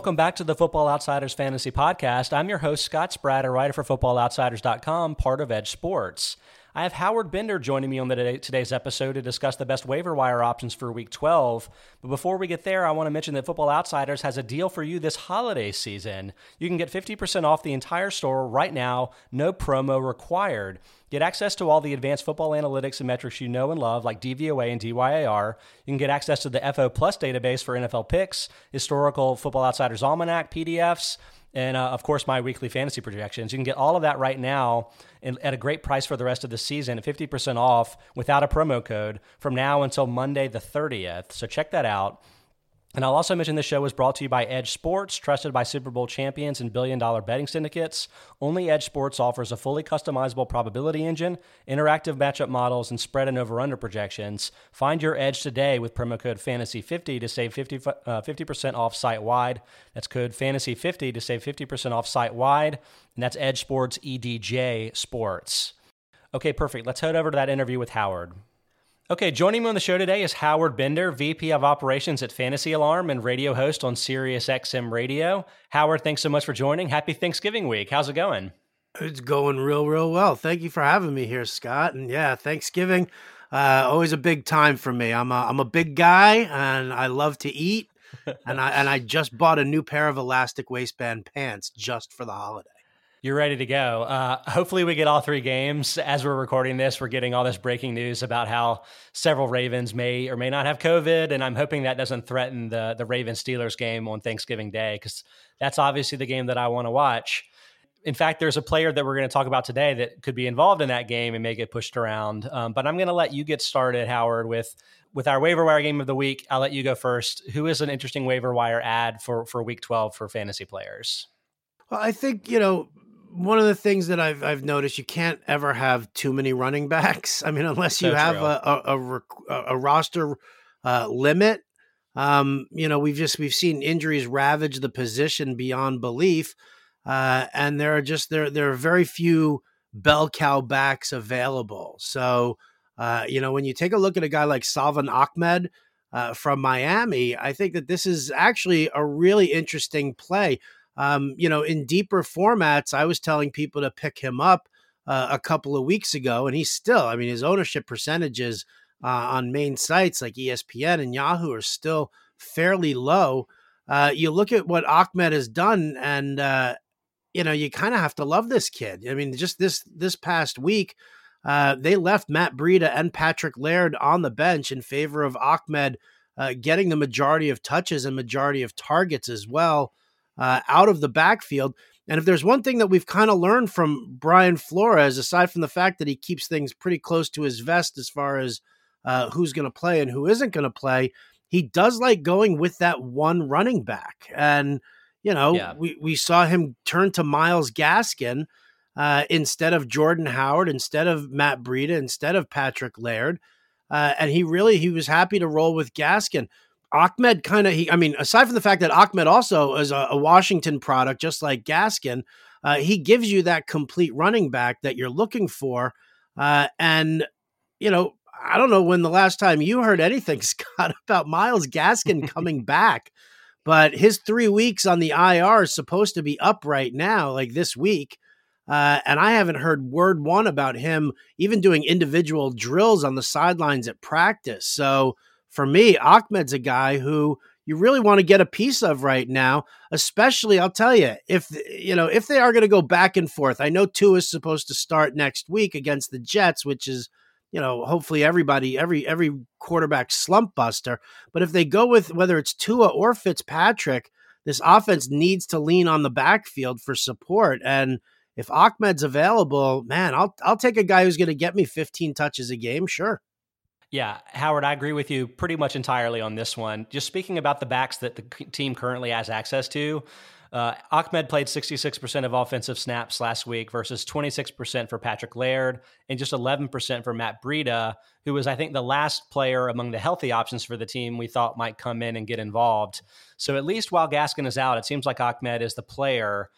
welcome back to the Football Outsiders Fantasy Podcast. I'm your host, Scott Spratt, a writer for FootballOutsiders.com, part of EdjSports. I have Howard Bender joining me on the, today's episode to discuss the best waiver wire options for Week 12. But before we get there, I want to mention that Football Outsiders has a deal for you this holiday season. You can get 50% off the entire store right now, no promo required. Get access to all the advanced football analytics and metrics you know and love, like DVOA and DYAR. You can get access to the FO Plus database for NFL picks, historical Football Outsiders Almanac PDFs, and uh, of course my weekly fantasy projections. You can get all of that right now in, at a great price for the rest of the season, 50% off without a promo code from now until Monday the 30th. So check that out. And I'll also mention this show was brought to you by EdjSports, trusted by Super Bowl champions and billion dollar betting syndicates. Only EdjSports offers a fully customizable probability engine, interactive matchup models, and spread and over under projections. Find your edge today with promo code FANTASY50 to save 50, uh, 50% off site wide. That's code FANTASY50 to save 50% off site wide. And that's EdjSports EDJ Sports. Okay, perfect. Let's head over to that interview with Howard. Okay, joining me on the show today is Howard Bender, VP of Operations at Fantasy Alarm and radio host on Sirius XM Radio. Howard, thanks so much for joining. Happy Thanksgiving week. How's it going? It's going real, real well. Thank you for having me here, Scott. And yeah, Thanksgiving, uh, always a big time for me. I'm a, I'm a big guy and I love to eat. and I and I just bought a new pair of elastic waistband pants just for the holiday you're ready to go. Uh, hopefully, we get all three games. As we're recording this, we're getting all this breaking news about how several Ravens may or may not have COVID, and I'm hoping that doesn't threaten the the Ravens Steelers game on Thanksgiving Day because that's obviously the game that I want to watch. In fact, there's a player that we're going to talk about today that could be involved in that game and may get pushed around. Um, but I'm going to let you get started, Howard, with with our waiver wire game of the week. I'll let you go first. Who is an interesting waiver wire add for for Week 12 for fantasy players? Well, I think you know one of the things that I've I've noticed you can't ever have too many running backs. I mean, unless you so have a, a, a, a roster uh, limit. Um, you know, we've just we've seen injuries ravage the position beyond belief, uh, and there are just there there are very few bell cow backs available. So, uh, you know, when you take a look at a guy like Salvon Ahmed uh, from Miami, I think that this is actually a really interesting play um, you know, in deeper formats, I was telling people to pick him up uh, a couple of weeks ago, and he's still, I mean, his ownership percentages uh, on main sites like ESPN and Yahoo are still fairly low. Uh, you look at what Ahmed has done, and uh, you know, you kind of have to love this kid. I mean, just this this past week, uh, they left Matt Breida and Patrick Laird on the bench in favor of Ahmed uh, getting the majority of touches and majority of targets as well uh, out of the backfield. And if there's one thing that we've kind of learned from Brian Flores, aside from the fact that he keeps things pretty close to his vest as far as uh, who's going to play and who isn't going to play, he does like going with that one running back. And, you know, yeah. we, we saw him turn to Myles Gaskin uh, instead of Jordan Howard, instead of Matt Breida, instead of Patrick Laird. Uh, and he really he was happy to roll with Gaskin. Ahmed kind of, he, I mean, aside from the fact that Ahmed also is a, a Washington product, just like Gaskin, uh, he gives you that complete running back that you're looking for. Uh, and, you know, I don't know when the last time you heard anything, Scott, about Myles Gaskin coming back, but his three weeks on the IR is supposed to be up right now, like this week. Uh, and I haven't heard word one about him even doing individual drills on the sidelines at practice. So, for me, Ahmed's a guy who you really want to get a piece of right now, especially I'll tell you, if you know, if they are going to go back and forth. I know Tua is supposed to start next week against the Jets, which is, you know, hopefully everybody every every quarterback slump buster, but if they go with whether it's Tua or Fitzpatrick, this offense needs to lean on the backfield for support and if Ahmed's available, man, I'll I'll take a guy who's going to get me 15 touches a game, sure. Yeah, Howard, I agree with you pretty much entirely on this one. Just speaking about the backs that the team currently has access to, uh, Ahmed played 66% of offensive snaps last week versus 26% for Patrick Laird and just 11% for Matt Breida, who was, I think, the last player among the healthy options for the team we thought might come in and get involved. So at least while Gaskin is out, it seems like Ahmed is the player.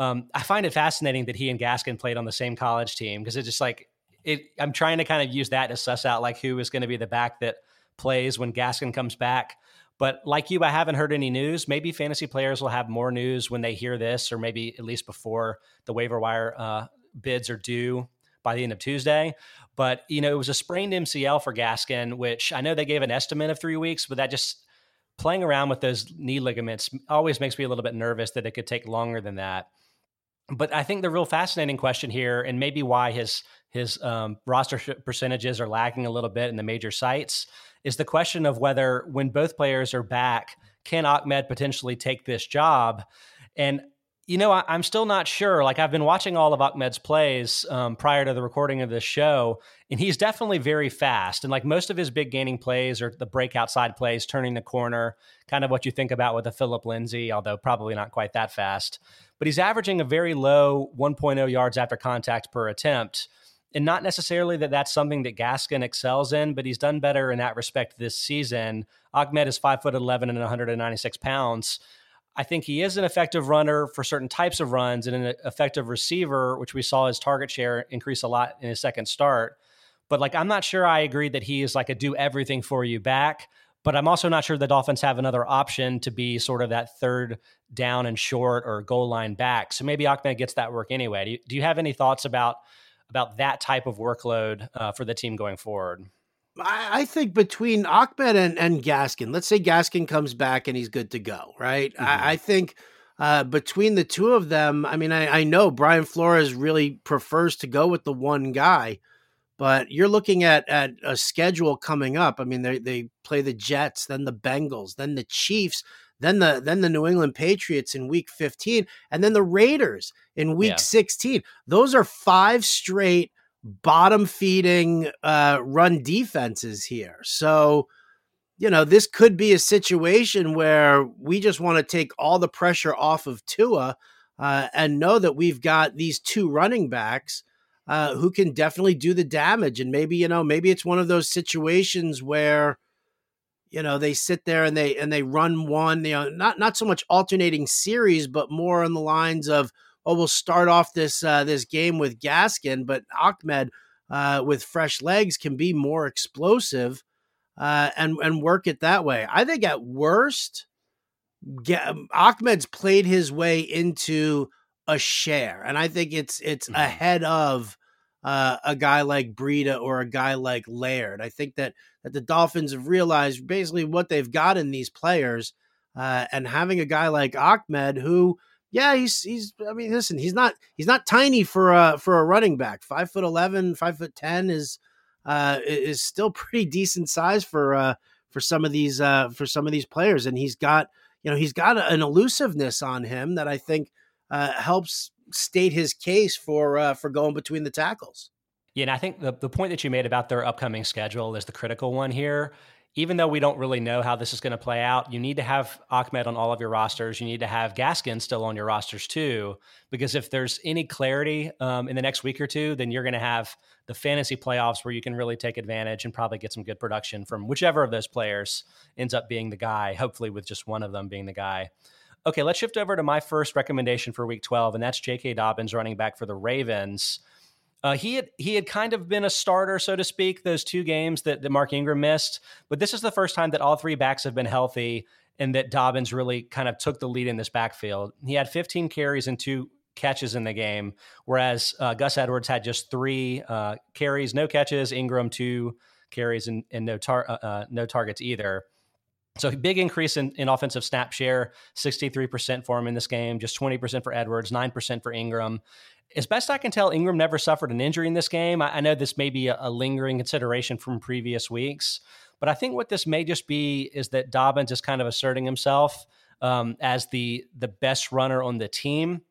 Um, I find it fascinating that he and Gaskin played on the same college team because it's just like it, I'm trying to kind of use that to suss out like who is going to be the back that plays when Gaskin comes back. But like you, I haven't heard any news. Maybe fantasy players will have more news when they hear this, or maybe at least before the waiver wire uh, bids are due by the end of Tuesday. But, you know, it was a sprained MCL for Gaskin, which I know they gave an estimate of three weeks, but that just playing around with those knee ligaments always makes me a little bit nervous that it could take longer than that. But I think the real fascinating question here, and maybe why his his um, roster percentages are lagging a little bit in the major sites, is the question of whether, when both players are back, can Ahmed potentially take this job? And you know, I, am still not sure. Like I've been watching all of Ahmed's plays um, prior to the recording of this show, and he's definitely very fast. And like most of his big gaining plays are the break outside plays, turning the corner, kind of what you think about with a Phillip Lindsay, although probably not quite that fast. But he's averaging a very low 1.0 yards after contact per attempt. And not necessarily that that's something that Gaskin excels in, but he's done better in that respect this season. Ahmed is five foot 11 and 196 pounds I think he is an effective runner for certain types of runs and an effective receiver, which we saw his target share increase a lot in his second start. But like, I'm not sure I agree that he is like a do everything for you back. But I'm also not sure the Dolphins have another option to be sort of that third down and short or goal line back. So maybe Ahmed gets that work anyway. Do you, do you have any thoughts about about that type of workload uh, for the team going forward? I, I think between Ahmed and, and Gaskin, let's say Gaskin comes back and he's good to go, right? Mm-hmm. I, I, think uh, between the two of them, I mean, I, I know Brian Flores really prefers to go with the one guy, but you're looking at at a schedule coming up. I mean, they they play the Jets, then the Bengals, then the Chiefs, then the then the New England Patriots in week 15, and then the Raiders in week yeah. 16. Those are five straight bottom feeding uh, run defenses here. So, you know, this could be a situation where we just want to take all the pressure off of Tua uh, and know that we've got these two running backs uh, who can definitely do the damage. And maybe, you know, maybe it's one of those situations where, you know, they sit there and they and they run one, you know, not not so much alternating series, but more on the lines of oh, we'll start off this uh, this game with Gaskin, but Ahmed uh, with fresh legs can be more explosive uh, and and work it that way. I think at worst, get, um, Ahmed's played his way into a share, and I think it's it's mm-hmm. ahead of. Uh, a guy like Breida or a guy like Laird. I think that that the Dolphins have realized basically what they've got in these players, uh, and having a guy like Ahmed who yeah, he's he's. I mean, listen, he's not he's not tiny for a for a running back. Five foot eleven, five foot ten is uh is still pretty decent size for uh for some of these uh for some of these players, and he's got you know he's got an elusiveness on him that I think uh, helps state his case for uh, for going between the tackles. Yeah, and I think the, the point that you made about their upcoming schedule is the critical one here even though we don't really know how this is going to play out, you need to have Ahmed on all of your rosters. You need to have Gaskin still on your rosters too, because if there's any clarity um, in the next week or two, then you're going to have the fantasy playoffs where you can really take advantage and probably get some good production from whichever of those players ends up being the guy, hopefully with just one of them being the guy. Okay, let's shift over to my first recommendation for week 12, and that's J.K. Dobbins running back for the Ravens. Uh, he had he had kind of been a starter, so to speak, those two games that, that Mark Ingram missed. But this is the first time that all three backs have been healthy and that Dobbins really kind of took the lead in this backfield. He had 15 carries and two catches in the game, whereas uh, Gus Edwards had just three uh, carries, no catches. Ingram two carries and, and no tar- uh, uh, no targets either. So big increase in, in offensive snap share, 63% for him in this game, just 20% for Edwards, 9% for Ingram as best I can tell, Ingram never suffered an injury in this game. I, I know this may be a, a, lingering consideration from previous weeks, but I think what this may just be is that Dobbins is kind of asserting himself um, as the the best runner on the team.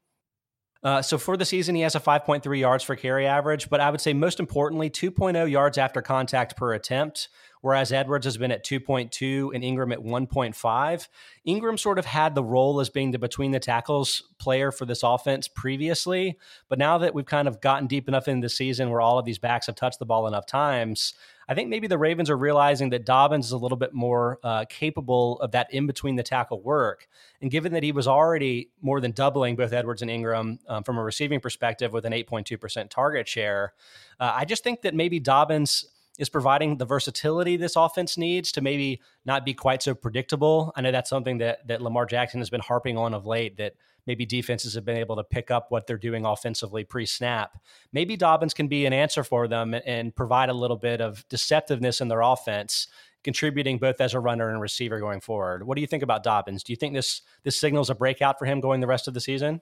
Uh, so for the season, he has a 5.3 yards for carry average, but I would say most importantly, 2.0 yards after contact per attempt, whereas Edwards has been at 2.2 and Ingram at 1.5. Ingram sort of had the role as being the between the tackles player for this offense previously, but now that we've kind of gotten deep enough in the season where all of these backs have touched the ball enough times, I think maybe the Ravens are realizing that Dobbins is a little bit more uh, capable of that in between the tackle work. And given that he was already more than doubling both Edwards and Ingram um, from a receiving perspective with an 8.2% target share, uh, I just think that maybe Dobbins is providing the versatility this offense needs to maybe not be quite so predictable. I know that's something that that Lamar Jackson has been harping on of late that maybe defenses have been able to pick up what they're doing offensively pre-snap. Maybe Dobbins can be an answer for them and provide a little bit of deceptiveness in their offense contributing both as a runner and receiver going forward. What do you think about Dobbins? Do you think this this signals a breakout for him going the rest of the season?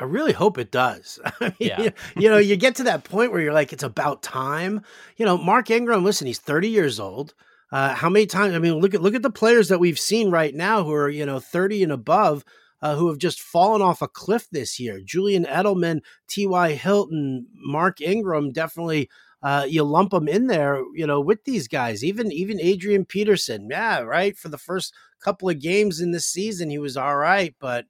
I really hope it does. I mean, yeah. you, know, you get to that point where you're like, it's about time. You know, Mark Ingram, listen, he's 30 years old. Uh, how many times? I mean, look at look at the players that we've seen right now who are you know 30 and above, uh, who have just fallen off a cliff this year. Julian Edelman, T.Y. Hilton, Mark Ingram, definitely. Uh, you lump them in there, you know, with these guys. Even even Adrian Peterson, yeah, right. For the first couple of games in this season, he was all right, but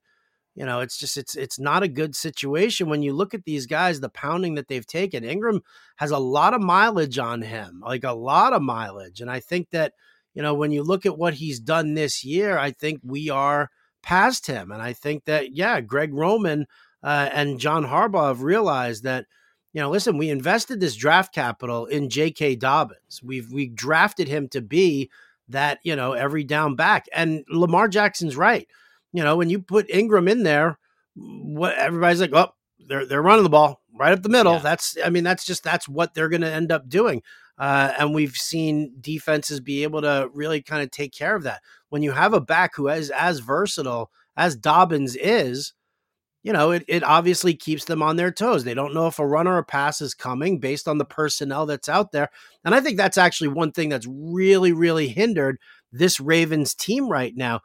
you know, it's just it's it's not a good situation when you look at these guys, the pounding that they've taken. Ingram has a lot of mileage on him, like a lot of mileage. And I think that, you know, when you look at what he's done this year, I think we are past him. And I think that, yeah, Greg Roman uh, and John Harbaugh have realized that, you know, listen, we invested this draft capital in J.K. Dobbins. We've we drafted him to be that, you know, every down back. And Lamar Jackson's right you know, when you put Ingram in there, what everybody's like, oh, they're they're running the ball right up the middle. Yeah. That's I mean, that's just that's what they're going to end up doing. Uh, and we've seen defenses be able to really kind of take care of that. When you have a back who is as versatile as Dobbins is, you know, it, it obviously keeps them on their toes. They don't know if a run or a pass is coming based on the personnel that's out there. And I think that's actually one thing that's really, really hindered this Ravens team right now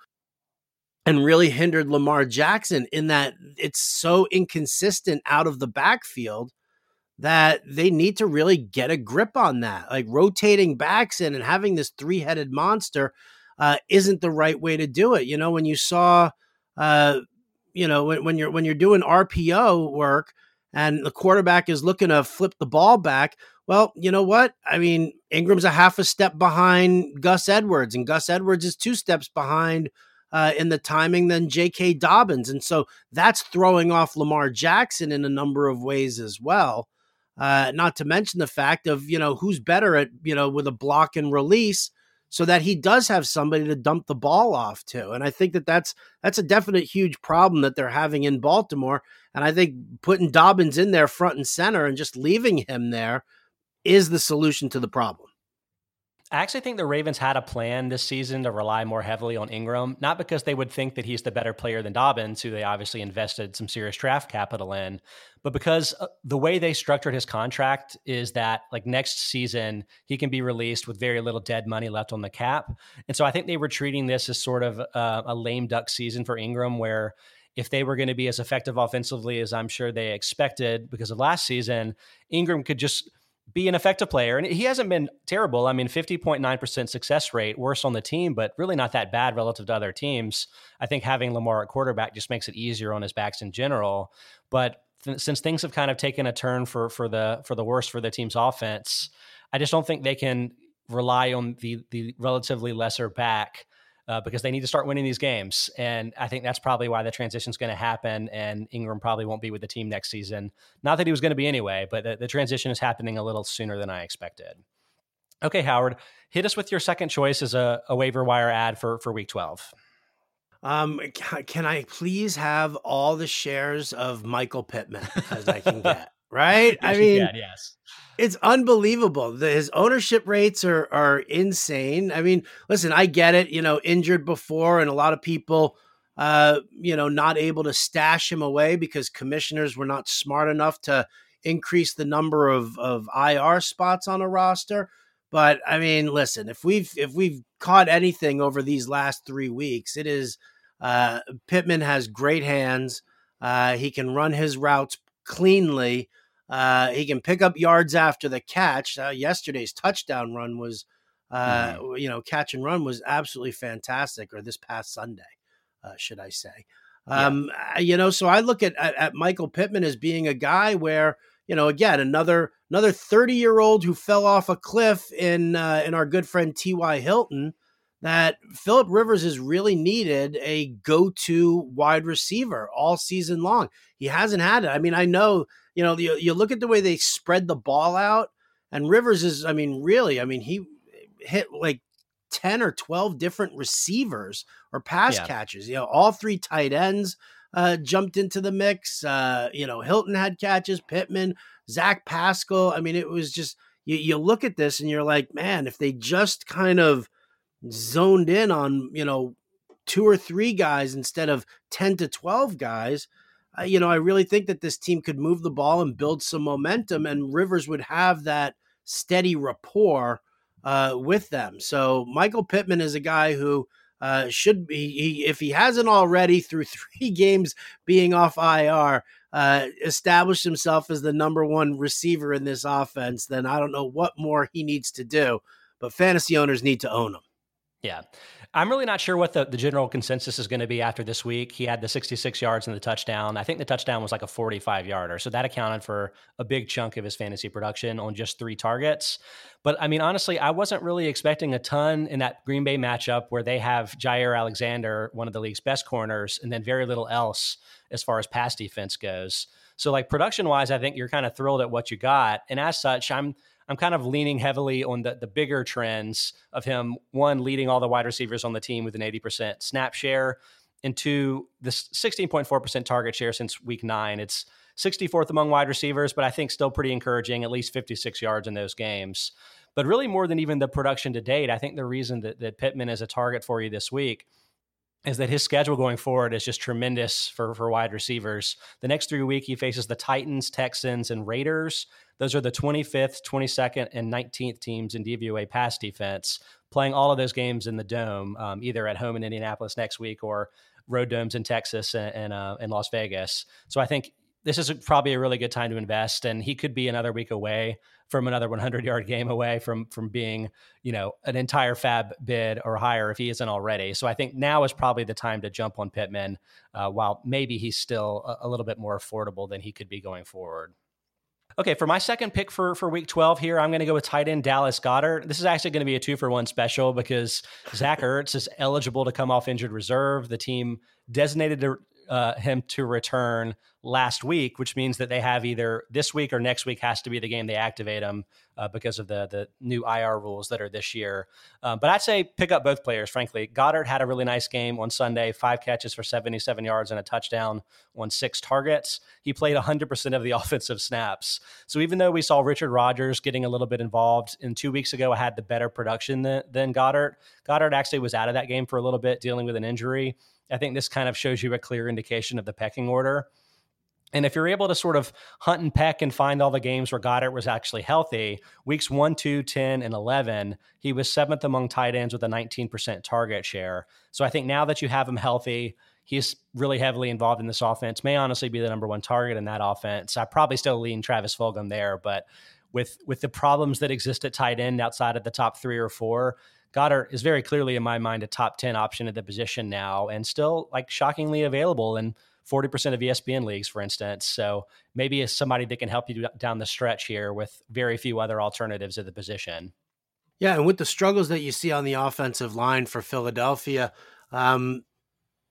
and really hindered Lamar Jackson in that it's so inconsistent out of the backfield that they need to really get a grip on that. Like rotating backs in and having this three headed monster uh, isn't the right way to do it. You know, when you saw, uh, you know, when, when you're when you're doing RPO work and the quarterback is looking to flip the ball back. Well, you know what? I mean, Ingram's a half a step behind Gus Edwards, and Gus Edwards is two steps behind uh, in the timing than J.K. Dobbins. And so that's throwing off Lamar Jackson in a number of ways as well. Uh, not to mention the fact of, you know, who's better at, you know, with a block and release so that he does have somebody to dump the ball off to. And I think that that's that's a definite huge problem that they're having in Baltimore. And I think putting Dobbins in there front and center and just leaving him there is the solution to the problem. I actually think the Ravens had a plan this season to rely more heavily on Ingram, not because they would think that he's the better player than Dobbins, who they obviously invested some serious draft capital in, but because uh, the way they structured his contract is that like next season he can be released with very little dead money left on the cap. And so I think they were treating this as sort of a, a lame duck season for Ingram where if they were going to be as effective offensively as I'm sure they expected because of last season, Ingram could just be an effective player. And he hasn't been terrible. I mean, 50.9% success rate, worse on the team, but really not that bad relative to other teams. I think having Lamar at quarterback just makes it easier on his backs in general. But th- since things have kind of taken a turn for for the for the worse for the team's offense, I just don't think they can rely on the the relatively lesser back uh, because they need to start winning these games. And I think that's probably why the transition is going to happen. And Ingram probably won't be with the team next season. Not that he was going to be anyway, but the, the transition is happening a little sooner than I expected. Okay, Howard, hit us with your second choice as a, a waiver wire add for, for week 12. Um, can I please have all the shares of Michael Pittman as I can get? Right? I mean, can, yes, it's unbelievable. The, his ownership rates are are insane. I mean, listen, I get it. You know, injured before, and a lot of people, uh, you know, not able to stash him away because commissioners were not smart enough to increase the number of of IR spots on a roster. But I mean, listen, if we've if we've caught anything over these last three weeks, it is uh, Pittman has great hands. Uh, he can run his routes cleanly. Uh, he can pick up yards after the catch. Uh, yesterday's touchdown run was, uh, mm-hmm. you know, catch and run was absolutely fantastic. Or this past Sunday, uh, should I say? Um, yeah. You know, so I look at, at, at Michael Pittman as being a guy where you know, again, another another thirty year old who fell off a cliff in uh, in our good friend T. Y. Hilton. That Philip Rivers has really needed a go to wide receiver all season long. He hasn't had it. I mean, I know you know, you, you look at the way they spread the ball out, And Rivers is, I mean, really, I mean, he hit like 10 or 12 different receivers or pass yeah. catches. You know, all three tight ends uh, jumped into the mix. Uh, you know, Hilton had catches, Pittman, Zach Pascal. I mean, it was just, you, you look at this and you're like, man, if they just kind of zoned in on, you know, two or three guys instead of 10 to 12 guys, uh, you know, I really think that this team could move the ball and build some momentum, and Rivers would have that steady rapport uh, with them. So Michael Pittman is a guy who uh, should be, he, if he hasn't already through three games being off IR, uh, established himself as the number one receiver in this offense, then I don't know what more he needs to do. But fantasy owners need to own him. Yeah. I'm really not sure what the, the general consensus is going to be after this week. He had the 66 yards and the touchdown. I think the touchdown was like a 45 yarder. So that accounted for a big chunk of his fantasy production on just three targets. But I mean, honestly, I wasn't really expecting a ton in that Green Bay matchup where they have Jaire Alexander, one of the league's best corners, and then very little else as far as pass defense goes. So, like production wise, I think you're kind of thrilled at what you got. And as such, I'm I'm kind of leaning heavily on the the bigger trends of him. One, leading all the wide receivers on the team with an 80% snap share, and two, this 16.4% target share since week nine. It's 64th among wide receivers, but I think still pretty encouraging, at least 56 yards in those games. But really, more than even the production to date, I think the reason that, that Pittman is a target for you this week is that his schedule going forward is just tremendous for, for wide receivers. The next three week he faces the Titans, Texans, and Raiders. Those are the 25th, 22nd, and 19th teams in DVOA pass defense, playing all of those games in the dome, um, either at home in Indianapolis next week or road domes in Texas and, and uh, in Las Vegas. So I think this is probably a really good time to invest, and he could be another week away from another 100 yard game away from from being you know an entire FAAB bid or higher if he isn't already. So I think now is probably the time to jump on Pittman, uh, while maybe he's still a, a little bit more affordable than he could be going forward. Okay, for my second pick for for week 12 here, I'm going to go with tight end Dallas Goedert. This is actually going to be a two for one special because Zach Ertz is eligible to come off injured reserve. The team designated uh, him to return last week, which means that they have either this week or next week has to be the game they activate him uh, because of the the new IR rules that are this year. Um, but I'd say pick up both players. Frankly, Goedert had a really nice game on Sunday, five catches for 77 yards and a touchdown on six targets. He played 100% of the offensive snaps. So even though we saw Richard Rodgers getting a little bit involved, in two weeks ago, I had the better production than, than Goddard. Goedert actually was out of that game for a little bit, dealing with an injury. I think this kind of shows you a clear indication of the pecking order. And if you're able to sort of hunt and peck and find all the games where Goedert was actually healthy, weeks 1, 2, 10, and 11, he was seventh among tight ends with a 19% target share. So I think now that you have him healthy, he's really heavily involved in this offense, may honestly be the number one target in that offense. I probably still lean Travis Fulgham there, but with with the problems that exist at tight end outside of the top three or four, Goedert is very clearly, in my mind, a top 10 option at the position now and still like shockingly available in 40% of ESPN leagues, for instance. So maybe it's somebody that can help you down the stretch here with very few other alternatives at the position. Yeah. And with the struggles that you see on the offensive line for Philadelphia, um,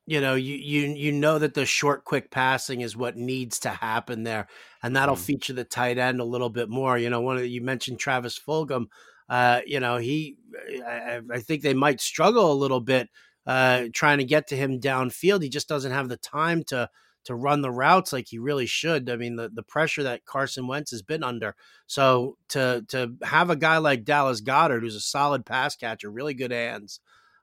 you know, you you you know that the short, quick passing is what needs to happen there, and that'll mm. feature the tight end a little bit more. You know, one of the, you mentioned Travis Fulgham. Uh, you know, he, I, I, think they might struggle a little bit uh, trying to get to him downfield. He just doesn't have the time to to run the routes like he really should. I mean, the, the pressure that Carson Wentz has been under. So to to have a guy like Dallas Goedert, who's a solid pass catcher, really good hands,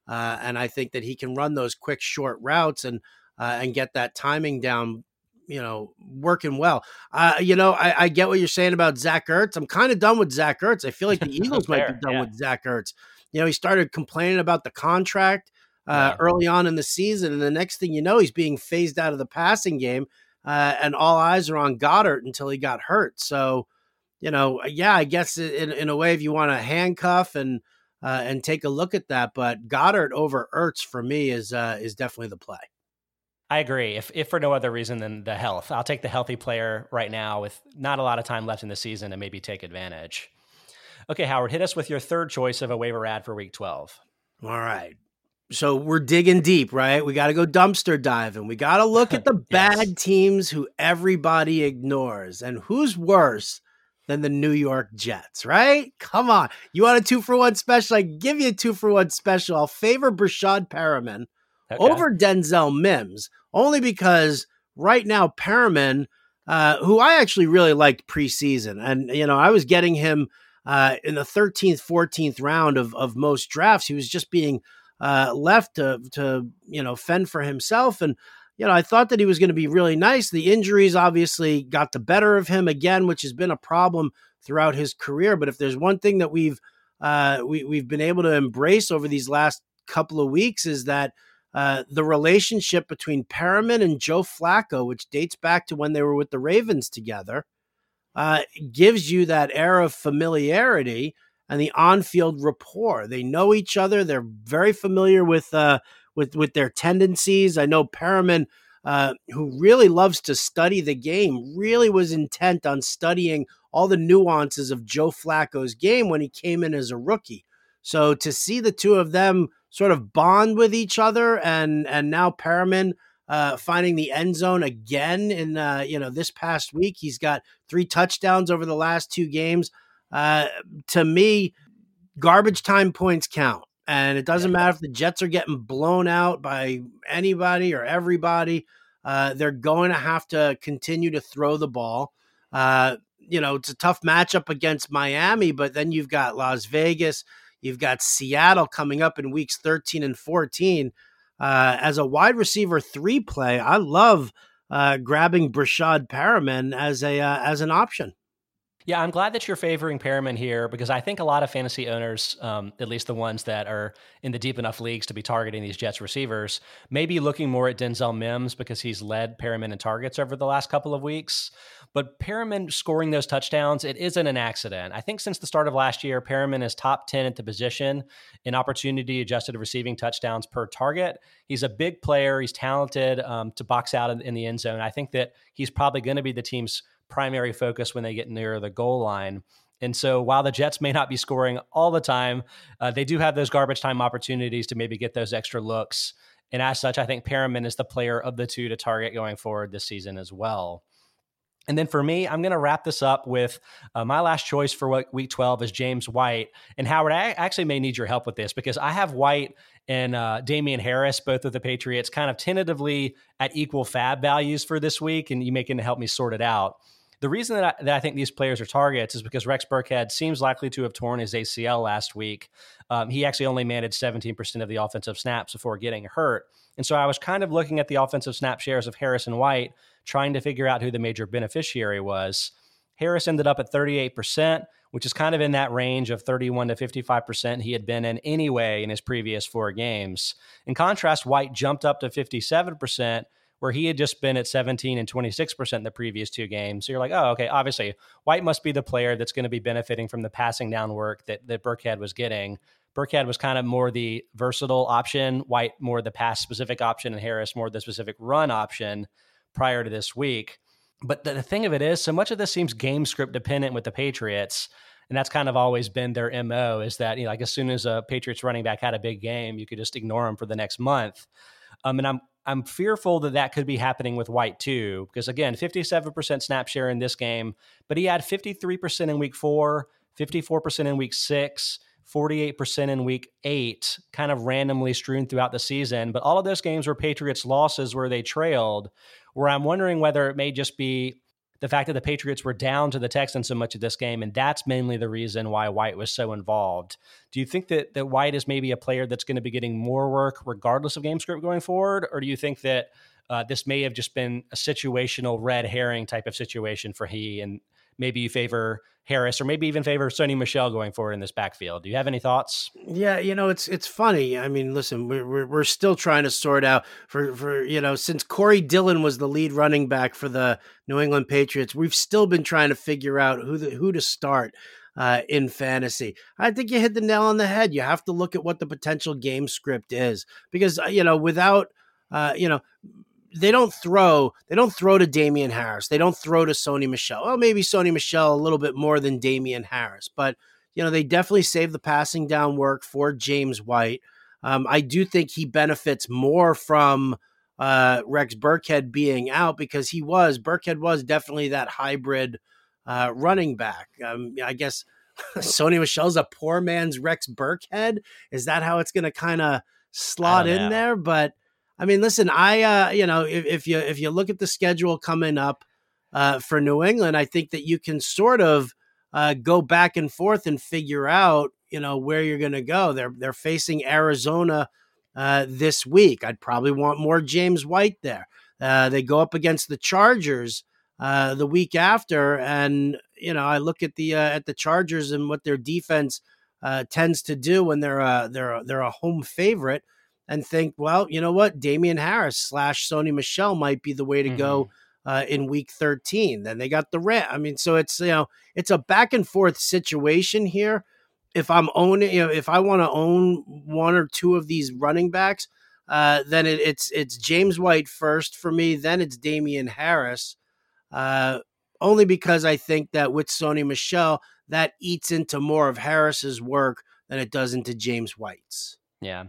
uh, and I think that he can run those quick short routes and uh, and get that timing down you know, working well. Uh, you know, I, I, get what you're saying about Zach Ertz. I'm kind of done with Zach Ertz. I feel like the Eagles might be done yeah. with Zach Ertz. You know, he started complaining about the contract uh, yeah. early on in the season, and the next thing you know, he's being phased out of the passing game, uh, and all eyes are on Goedert until he got hurt. So, you know, yeah, I guess in, in a way, if you want to handcuff and uh, and take a look at that, but Goedert over Ertz for me is uh, is definitely the play. I agree. If if for no other reason than the health, I'll take the healthy player right now with not a lot of time left in the season and maybe take advantage. Okay, Howard, hit us with your third choice of a waiver add for week 12. All right. So we're digging deep, right? We got to go dumpster diving. We got to look at the yes. bad teams who everybody ignores. And who's worse than the New York Jets, right? Come on. You want a two for one special? I give you a two for one special. I'll favor Breshad Perriman okay. over Denzel Mims, only because right now, Perriman, uh, who I actually really liked preseason, and, you know, I was getting him uh, in the 13th, 14th round of, of most drafts. He was just being uh, left to, to, you know, fend for himself. And, you know, I thought that he was going to be really nice. The injuries obviously got the better of him again, which has been a problem throughout his career. But if there's one thing that we've uh, we, we've been able to embrace over these last couple of weeks is that uh, the relationship between Perriman and Joe Flacco, which dates back to when they were with the Ravens together, uh, gives you that air of familiarity and the on-field rapport. They know each other. They're very familiar with uh, with with their tendencies. I know Perriman, uh, who really loves to study the game, really was intent on studying all the nuances of Joe Flacco's game when he came in as a rookie. So to see the two of them sort of bond with each other, and and now Perriman uh, finding the end zone again in uh, you know this past week, he's got three touchdowns over the last two games. Uh, to me, garbage time points count. And it doesn't matter if the Jets are getting blown out by anybody or everybody. Uh, they're going to have to continue to throw the ball. Uh, you know, it's a tough matchup against Miami, but then you've got Las Vegas, you've got Seattle coming up in weeks 13 and 14. Uh, as a wide receiver three play, I love uh, grabbing Breshad Perriman as a uh, as an option. Yeah, I'm glad that you're favoring Perriman here because I think a lot of fantasy owners, um, at least the ones that are in the deep enough leagues to be targeting these Jets receivers, may be looking more at Denzel Mims because he's led Perriman in targets over the last couple of weeks. But Perriman scoring those touchdowns, it isn't an accident. I think since the start of last year, Perriman is top 10 at the position in opportunity adjusted receiving touchdowns per target. He's a big player. He's talented um, to box out in, in the end zone. I think that he's probably going to be the team's primary focus when they get near the goal line. And so while the Jets may not be scoring all the time, uh, they do have those garbage time opportunities to maybe get those extra looks. And as such, I think Perriman is the player of the two to target going forward this season as well. And then for me, I'm going to wrap this up with uh, my last choice for week 12 is James White. And Howard, I actually may need your help with this because I have White and uh, Damien Harris, both of the Patriots, kind of tentatively at equal FAAB values for this week. And you may can help me sort it out. The reason that I, that I, think these players are targets is because Rex Burkhead seems likely to have torn his ACL last week. Um, he actually only managed 17% of the offensive snaps before getting hurt. And so I was kind of looking at the offensive snap shares of Harris and White, trying to figure out who the major beneficiary was. Harris ended up at 38%, which is kind of in that range of 31 to 55% he had been in anyway in his previous four games. In contrast, White jumped up to 57%, where he had just been at 17 and 26% in the previous two games. So you're like, oh, okay, obviously, White must be the player that's going to be benefiting from the passing down work that, that Burkhead was getting. Burkhead was kind of more the versatile option, White more the pass specific option, and Harris more the specific run option prior to this week. But the, the thing of it is, so much of this seems game script dependent with the Patriots. And that's kind of always been their MO is that, you know, like as soon as a Patriots running back had a big game, you could just ignore him for the next month. Um, and I'm I'm fearful that that could be happening with White too, because again, 57% snap share in this game, but he had 53% in week four, 54% in week six, 48% in week eight, kind of randomly strewn throughout the season. But all of those games were Patriots losses where they trailed, where I'm wondering whether it may just be the fact that the Patriots were down to the Texans so much of this game, and that's mainly the reason why White was so involved. Do you think that that White is maybe a player that's going to be getting more work regardless of game script going forward, or do you think that uh, this may have just been a situational red herring type of situation for he, and maybe you favor Harris or maybe even favor Sony Michel going forward in this backfield. Do you have any thoughts? Yeah, you know, it's it's funny. I mean, listen, we're we're, we're still trying to sort out for for you know since Corey Dillon was the lead running back for the New England Patriots, we've still been trying to figure out who the, who to start. Uh, in fantasy, I think you hit the nail on the head. You have to look at what the potential game script is because uh, you know without uh, you know they don't throw they don't throw to Damien Harris. They don't throw to Sony Michel. Well, maybe Sony Michel a little bit more than Damien Harris, but you know they definitely save the passing down work for James White. Um, I do think he benefits more from uh, Rex Burkhead being out because he was Burkhead was definitely that hybrid uh, running back. Um, I guess Sony Michel's a poor man's Rex Burkhead. Is that how it's going to kind of slot in there? But I mean, listen, I uh, you know if, if, you if you look at the schedule coming up uh, for New England, I think that you can sort of uh, go back and forth and figure out you know where you're going to go. They're they're facing Arizona uh, this week. I'd probably want more James White there. Uh, they go up against the Chargers uh, the week after, and you know I look at the at the Chargers and what their defense tends to do when they're a, they're a, they're a home favorite, and think, well, you know what, Damien Harris slash Sony Michel might be the way to mm-hmm. go. Uh, in week 13 then they got the rat i mean so it's you know it's a back and forth situation here if i'm owning you know if i want to own one or two of these running backs uh, then it, it's it's James White first for me. Then it's Damien Harris, uh, only because I think that with Sony Michel that eats into more of Harris's work than it does into James White's. Yeah.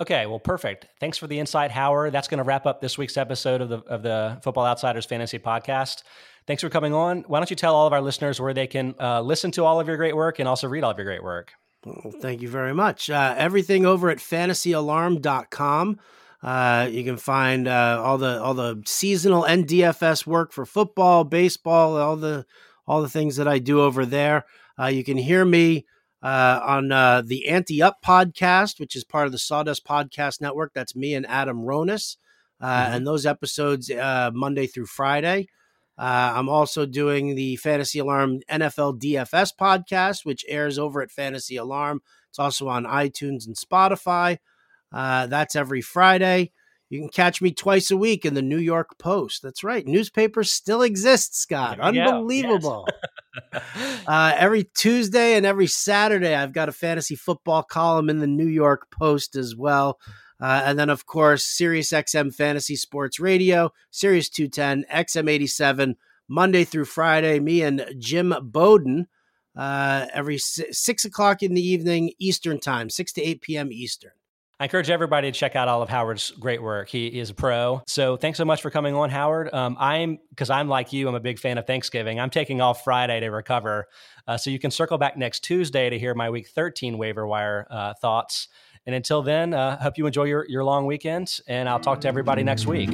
Okay, well, perfect. Thanks for the insight, Howard. That's going to wrap up this week's episode of the of the Football Outsiders Fantasy Podcast. Thanks for coming on. Why don't you tell all of our listeners where they can uh, listen to all of your great work and also read all of your great work? Well, thank you very much. Uh, everything over at fantasyalarm.com. Uh, you can find uh, all the all the seasonal and DFS work for football, baseball, all the all the things that I do over there. Uh, you can hear me uh, on uh, the Ante Up podcast, which is part of the Sawdust Podcast Network. That's me and Adam Ronis, mm-hmm. and those episodes Monday through Friday. Uh, I'm also doing the Fantasy Alarm NFL DFS podcast, which airs over at Fantasy Alarm. It's also on iTunes and Spotify. Uh, that's every Friday. You can catch me twice a week in the New York Post. That's right. Newspaper still exists, Scott. Unbelievable. Yes. uh, every Tuesday and every Saturday, I've got a fantasy football column in the New York Post as well. Uh, and then, of course, Sirius XM Fantasy Sports Radio, Sirius 210, XM87, Monday through Friday. Me and Jim Bowden uh, every six o'clock in the evening Eastern Time, 6 to 8 p.m. Eastern. I encourage everybody to check out all of Howard's great work. He is a pro. So thanks so much for coming on, Howard. Um, I'm because I'm like you. I'm a big fan of Thanksgiving. I'm taking off Friday to recover, uh, so you can circle back next Tuesday to hear my Week 13 waiver wire uh, thoughts. And until then, uh, hope you enjoy your, your long weekend, and I'll talk to everybody next week.